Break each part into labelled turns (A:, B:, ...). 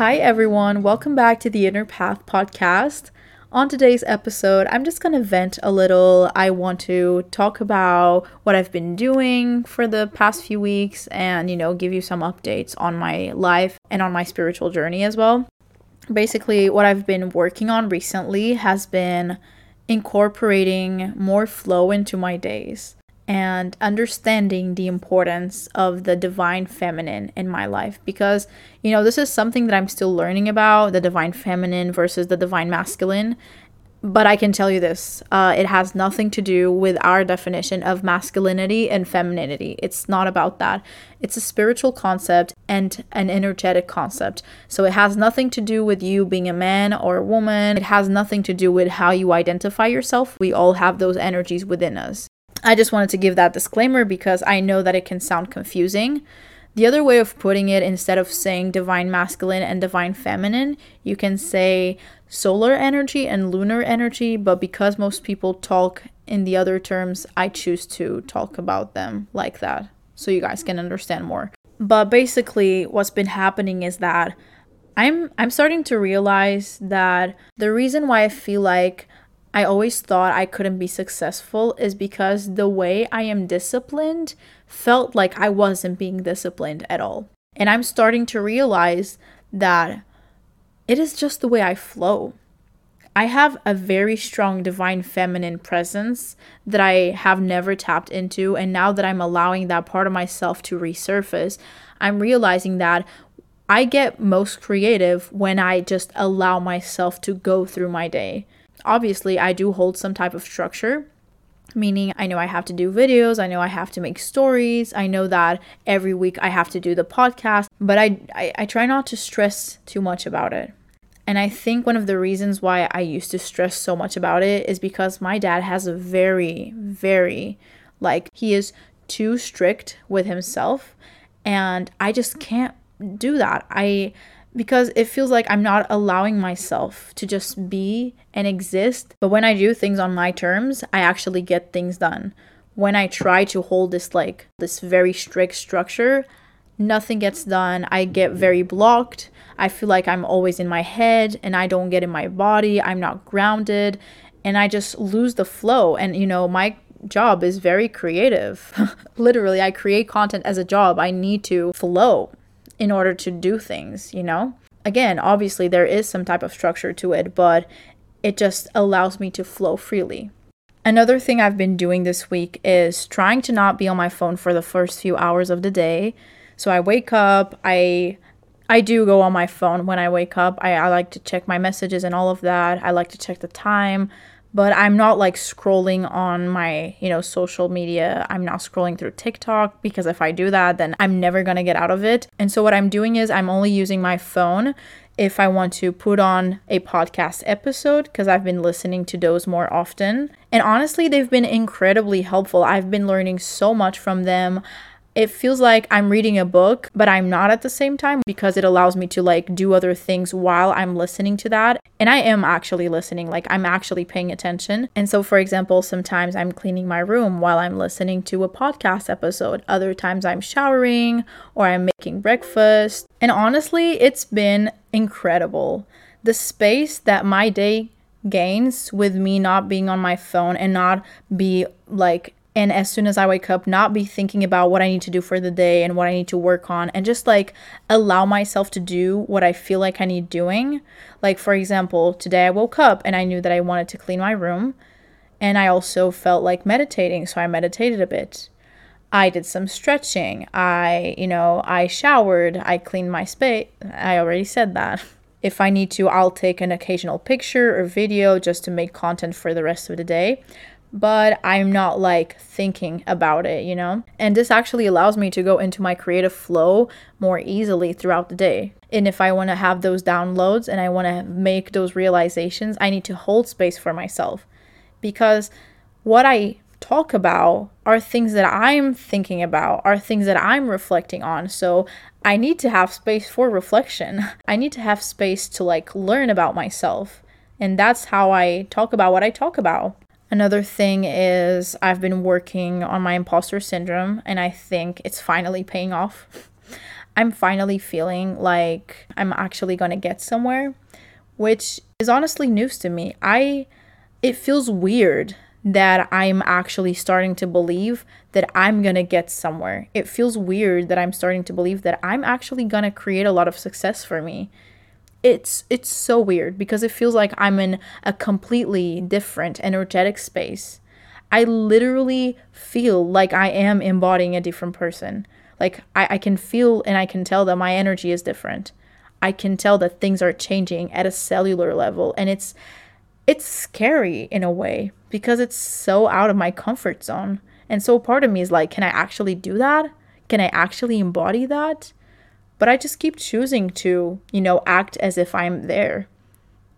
A: Hi, everyone. Welcome back to the Inner Path podcast. On today's episode, I'm just going to vent a little. I want to talk about what I've been doing for the past few weeks and, you know, give you some updates on my life and on my spiritual journey as well. Basically, what I've been working on recently has been incorporating more flow into my days and understanding the importance of the divine feminine in my life because you know this is something that I'm still learning about the divine feminine versus the divine masculine but I can tell you this uh, it has nothing to do with our definition of masculinity and femininity. It's not about that. It's a spiritual concept and an energetic concept. So it has nothing to do with you being a man or a woman. It has nothing to do with how you identify yourself. We all have those energies within us. I just wanted to give that disclaimer because I know that it can sound confusing. The other way of putting it, instead of saying divine masculine and divine feminine, you can say solar energy and lunar energy, but because most people talk in the other terms, I choose to talk about them like that so you guys can understand more. But basically, what's been happening is that I'm I'm starting to realize that the reason why I feel like I always thought I couldn't be successful is because the way I am disciplined felt like I wasn't being disciplined at all. And I'm starting to realize that it is just the way I flow. I have a very strong divine feminine presence that I have never tapped into. And now that I'm allowing that part of myself to resurface, I'm realizing that I get most creative when I just allow myself to go through my day obviously I do hold some type of structure meaning I know I have to do videos, I know I have to make stories, I know that every week I have to do the podcast, but I, I, I try not to stress too much about it. And I think one of the reasons why I used to stress so much about it is because my dad has a very, very, like, he is too strict with himself. And I just can't do that. I because it feels like I'm not allowing myself to just be and exist. But when I do things on my terms, I actually get things done. When I try to hold this like this very strict structure, nothing gets done. I get very blocked. I feel like I'm always in my head and I don't get in my body. I'm not grounded and I just lose the flow. And you know, my job is very creative. Literally, I create content as a job. I need to flow in order to do things, you know? Again, obviously, there is some type of structure to it, but it just allows me to flow freely. Another thing I've been doing this week is trying to not be on my phone for the first few hours of the day. So I wake up, I I do go on my phone when I wake up. I, I like to check my messages and all of that. I like to check the time but I'm not like scrolling on my, you know, social media. I'm not scrolling through TikTok because if I do that, then I'm never going to get out of it. And so what I'm doing is I'm only using my phone if I want to put on a podcast episode because I've been listening to those more often. And honestly, they've been incredibly helpful. I've been learning so much from them it feels like I'm reading a book, but I'm not at the same time because it allows me to like do other things while I'm listening to that. And I am actually listening, like I'm actually paying attention. And so, for example, sometimes I'm cleaning my room while I'm listening to a podcast episode, other times I'm showering or I'm making breakfast. And honestly, it's been incredible. The space that my day gains with me not being on my phone and not be like and as soon as I wake up, not be thinking about what I need to do for the day and what I need to work on, and just like allow myself to do what I feel like I need doing. Like, for example, today I woke up and I knew that I wanted to clean my room, and I also felt like meditating, so I meditated a bit. I did some stretching. I, you know, I showered, I cleaned my space. I already said that. If I need to, I'll take an occasional picture or video just to make content for the rest of the day but I'm not like thinking about it, you know? And this actually allows me to go into my creative flow more easily throughout the day. And if I want to have those downloads and I want to make those realizations, I need to hold space for myself because what I talk about are things that I'm thinking about, are things that I'm reflecting on. So I need to have space for reflection. I need to have space to like learn about myself. And that's how I talk about what I talk about. Another thing is I've been working on my imposter syndrome and I think it's finally paying off. I'm finally feeling like I'm actually going to get somewhere, which is honestly news to me. I it feels weird that I'm actually starting to believe that I'm going to get somewhere. It feels weird that I'm starting to believe that I'm actually going to create a lot of success for me. It's it's so weird because it feels like I'm in a completely different energetic space. I literally feel like I am embodying a different person. Like I, I can feel and I can tell that my energy is different. I can tell that things are changing at a cellular level and it's it's scary in a way because it's so out of my comfort zone. And so part of me is like, can I actually do that? Can I actually embody that? But I just keep choosing to, you know, act as if I'm there.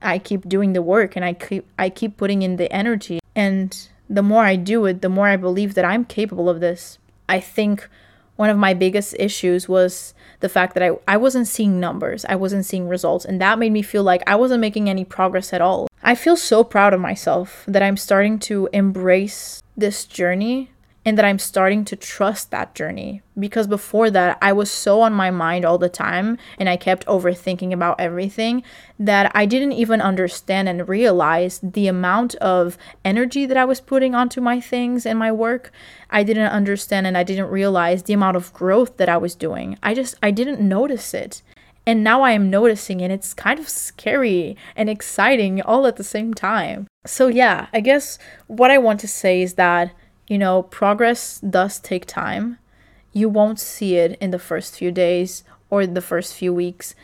A: I keep doing the work and I keep I keep putting in the energy and the more I do it, the more I believe that I'm capable of this. I think one of my biggest issues was the fact that I, I wasn't seeing numbers, I wasn't seeing results, and that made me feel like I wasn't making any progress at all. I feel so proud of myself that I'm starting to embrace this journey and that I'm starting to trust that journey because before that I was so on my mind all the time and I kept overthinking about everything that I didn't even understand and realize the amount of energy that I was putting onto my things and my work. I didn't understand and I didn't realize the amount of growth that I was doing. I just I didn't notice it. And now I am noticing and it's kind of scary and exciting all at the same time. So yeah, I guess what I want to say is that you know, progress does take time. You won't see it in the first few days or the first few weeks.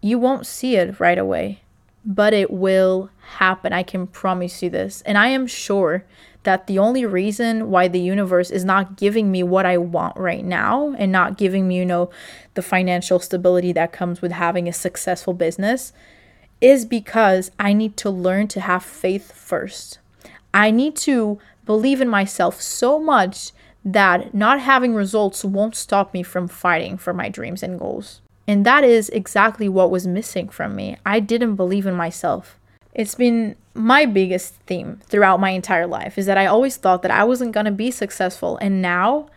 A: You won't see it right away, but it will happen. I can promise you this. And I am sure that the only reason why the universe is not giving me what I want right now and not giving me, you know, the financial stability that comes with having a successful business is because I need to learn to have faith first. I need to believe in myself so much that not having results won't stop me from fighting for my dreams and goals. And that is exactly what was missing from me. I didn't believe in myself. It's been my biggest theme throughout my entire life is that I always thought that I wasn't going to be successful and now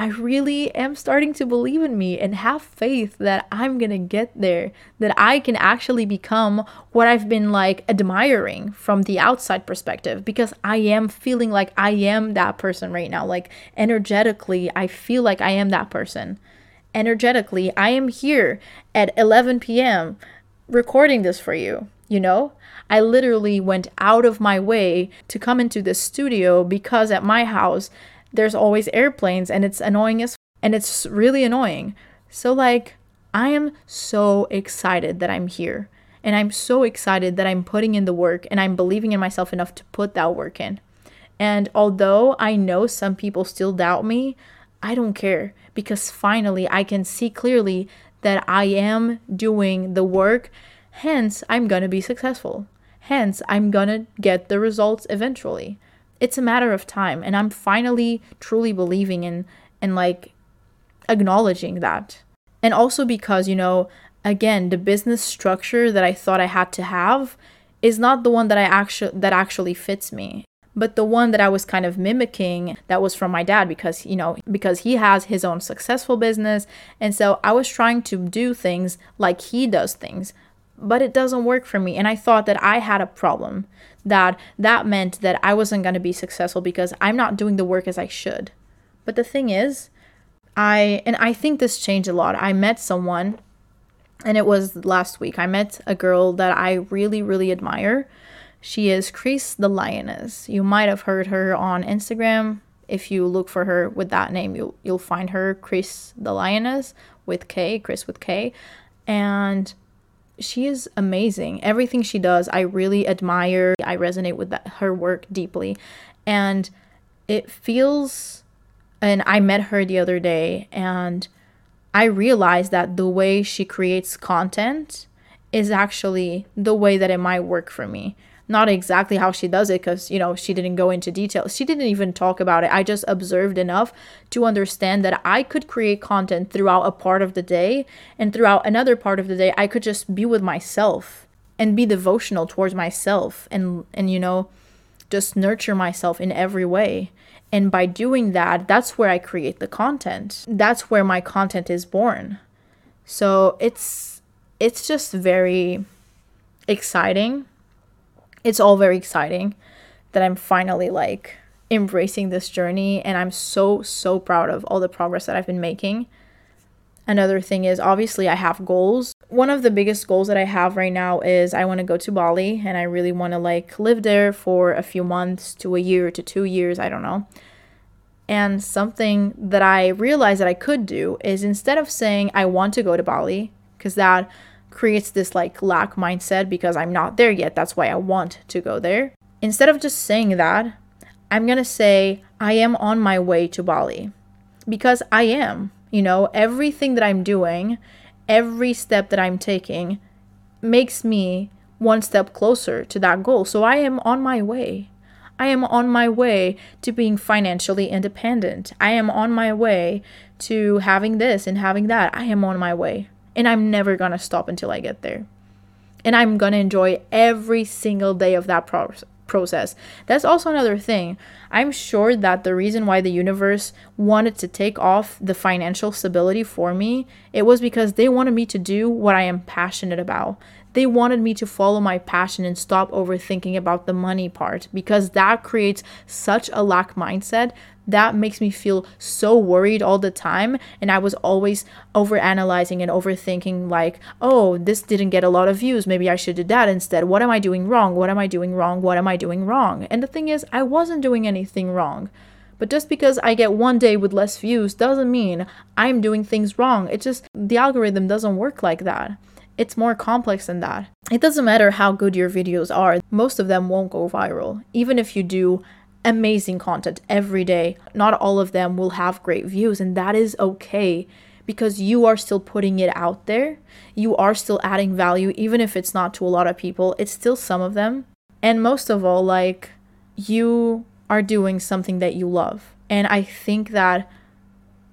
A: I really am starting to believe in me and have faith that I'm going to get there, that I can actually become what I've been like admiring from the outside perspective because I am feeling like I am that person right now. Like energetically, I feel like I am that person. Energetically, I am here at 11 p.m. recording this for you, you know? I literally went out of my way to come into this studio because at my house there's always airplanes and it's annoying as and it's really annoying. So like I am so excited that I'm here and I'm so excited that I'm putting in the work and I'm believing in myself enough to put that work in. And although I know some people still doubt me, I don't care because finally I can see clearly that I am doing the work. Hence, I'm going to be successful. Hence, I'm going to get the results eventually it's a matter of time and i'm finally truly believing in and like acknowledging that. And also because you know again the business structure that i thought i had to have is not the one that i actually that actually fits me but the one that i was kind of mimicking that was from my dad because you know because he has his own successful business. And so i was trying to do things like he does things but it doesn't work for me and i thought that i had a problem that that meant that I wasn't going to be successful because I'm not doing the work as I should. But the thing is, I and I think this changed a lot. I met someone and it was last week. I met a girl that I really really admire. She is Kris the Lioness. You might have heard her on Instagram. If you look for her with that name, you'll you'll find her Kris the Lioness with K, Kris with K. And she is amazing. Everything she does, I really admire. I resonate with that, her work deeply. And it feels, and I met her the other day, and I realized that the way she creates content is actually the way that it might work for me not exactly how she does it because you know she didn't go into detail. She didn't even talk about it. I just observed enough to understand that i could create content throughout a part of the day and throughout another part of the day i could just be with myself and be devotional towards myself and and you know just nurture myself in every way. And by doing that that's where i create the content. That's where my content is born. So it's it's just very exciting. It's all very exciting that I'm finally like embracing this journey and I'm so so proud of all the progress that I've been making. Another thing is obviously I have goals. One of the biggest goals that I have right now is I want to go to Bali and I really want to like live there for a few months to a year to 2 years, I don't know. And something that I realized that I could do is instead of saying I want to go to Bali because that creates this like lack mindset because I'm not there yet. That's why I want to go there. Instead of just saying that, I'm going to say I am on my way to Bali because I am. You know, everything that I'm doing, every step that I'm taking makes me one step closer to that goal. So I am on my way. I am on my way to being financially independent. I am on my way to having this and having that. I am on my way. And I'm never going to stop until I get there. And I'm going to enjoy every single day of that pro- process. That's also another thing. I'm sure that the reason why the universe wanted to take off the financial stability for me, it was because they wanted me to do what I am passionate about. They wanted me to follow my passion and stop overthinking about the money part because that creates such a lack mindset that makes me feel so worried all the time and i was always over analyzing and overthinking like oh this didn't get a lot of views maybe i should do that instead what am i doing wrong what am i doing wrong what am i doing wrong and the thing is i wasn't doing anything wrong but just because I get one day with less views doesn't mean I'm doing things wrong. It just, the algorithm doesn't work like that. It's more complex than that. It doesn't matter how good your videos are, most of them won't go viral. Even if you do amazing content every day. Not all of them will have great views, and that is okay because you are still putting it out there. You are still adding value, even if it's not to a lot of people, it's still some of them. And most of all, like, you are doing something that you love. And I think that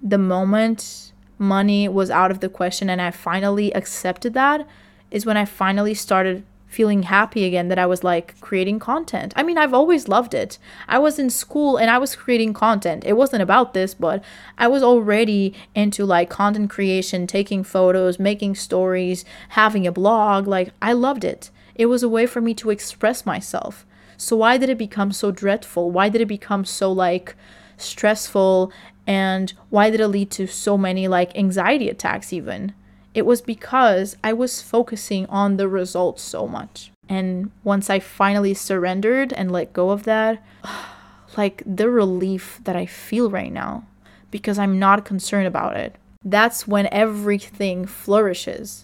A: the moment money was out of the question and I finally accepted that is when I finally started feeling happy again that I was like creating content. I mean, I've always loved it. I was in school and I was creating content. It wasn't about this, but I was already into like content creation, taking photos, making stories, having a blog. Like, I loved it. It was a way for me to express myself. So, why did it become so dreadful? Why did it become so like stressful? And why did it lead to so many like anxiety attacks, even? It was because I was focusing on the results so much. And once I finally surrendered and let go of that, like the relief that I feel right now, because I'm not concerned about it, that's when everything flourishes.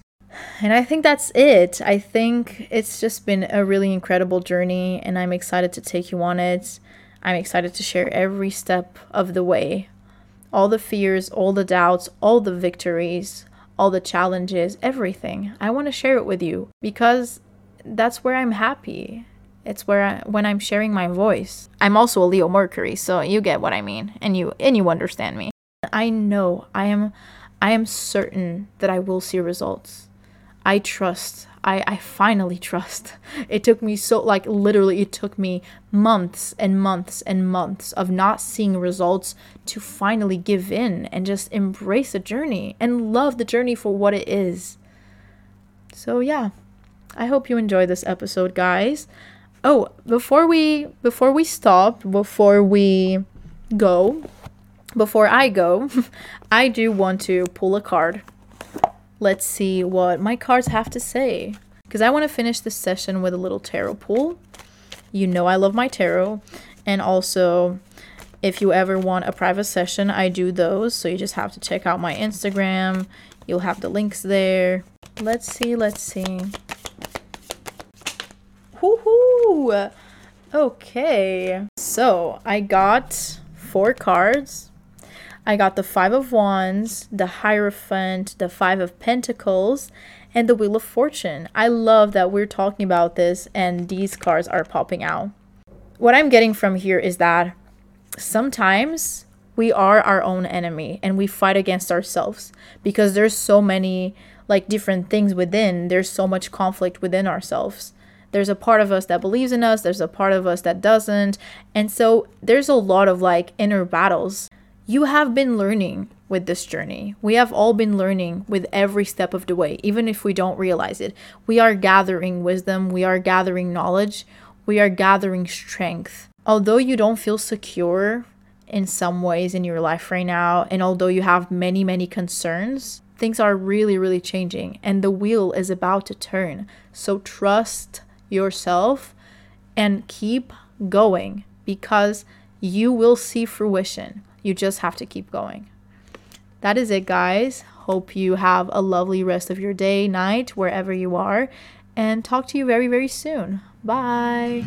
A: And I think that's it. I think it's just been a really incredible journey, and I'm excited to take you on it. I'm excited to share every step of the way all the fears, all the doubts, all the victories, all the challenges, everything. I want to share it with you because that's where I'm happy. It's where I, when I'm sharing my voice. I'm also a Leo Mercury, so you get what I mean and you and you understand me. I know I am I am certain that I will see results. I trust. I, I finally trust. It took me so, like, literally, it took me months and months and months of not seeing results to finally give in and just embrace the journey and love the journey for what it is. So, yeah, I hope you enjoyed this episode, guys. Oh, before we before we stop, before we go, before I go, I do want to pull a card let's see what my cards have to say. Because I want to finish this session with a little tarot pull. You know I love my tarot. And also, if you ever want a private session, I do those. So you just have to check out my Instagram. You'll have the links there. Let's see, let's see. Woohoo! Okay. So I got four cards I got the Five of Wands, the Hierophant, the Five of Pentacles, and the Wheel of Fortune. I love that we're talking about this and these cards are popping out. What I'm getting from here is that sometimes we are our own enemy and we fight against ourselves because there's so many like different things within. There's so much conflict within ourselves. There's a part of us that believes in us, there's a part of us that doesn't. And so there's a lot of like inner battles you have been learning with this journey. We have all been learning with every step of the way, even if we don't realize it. We are gathering wisdom, we are gathering knowledge, we are gathering strength. Although you don't feel secure in some ways in your life right now, and although you have many, many concerns, things are really, really changing and the wheel is about to turn. So trust yourself and keep going because you will see fruition. You just have to keep going. That is it, guys. Hope you have a lovely rest of your day, night, wherever you are, and talk to you very, very soon. Bye.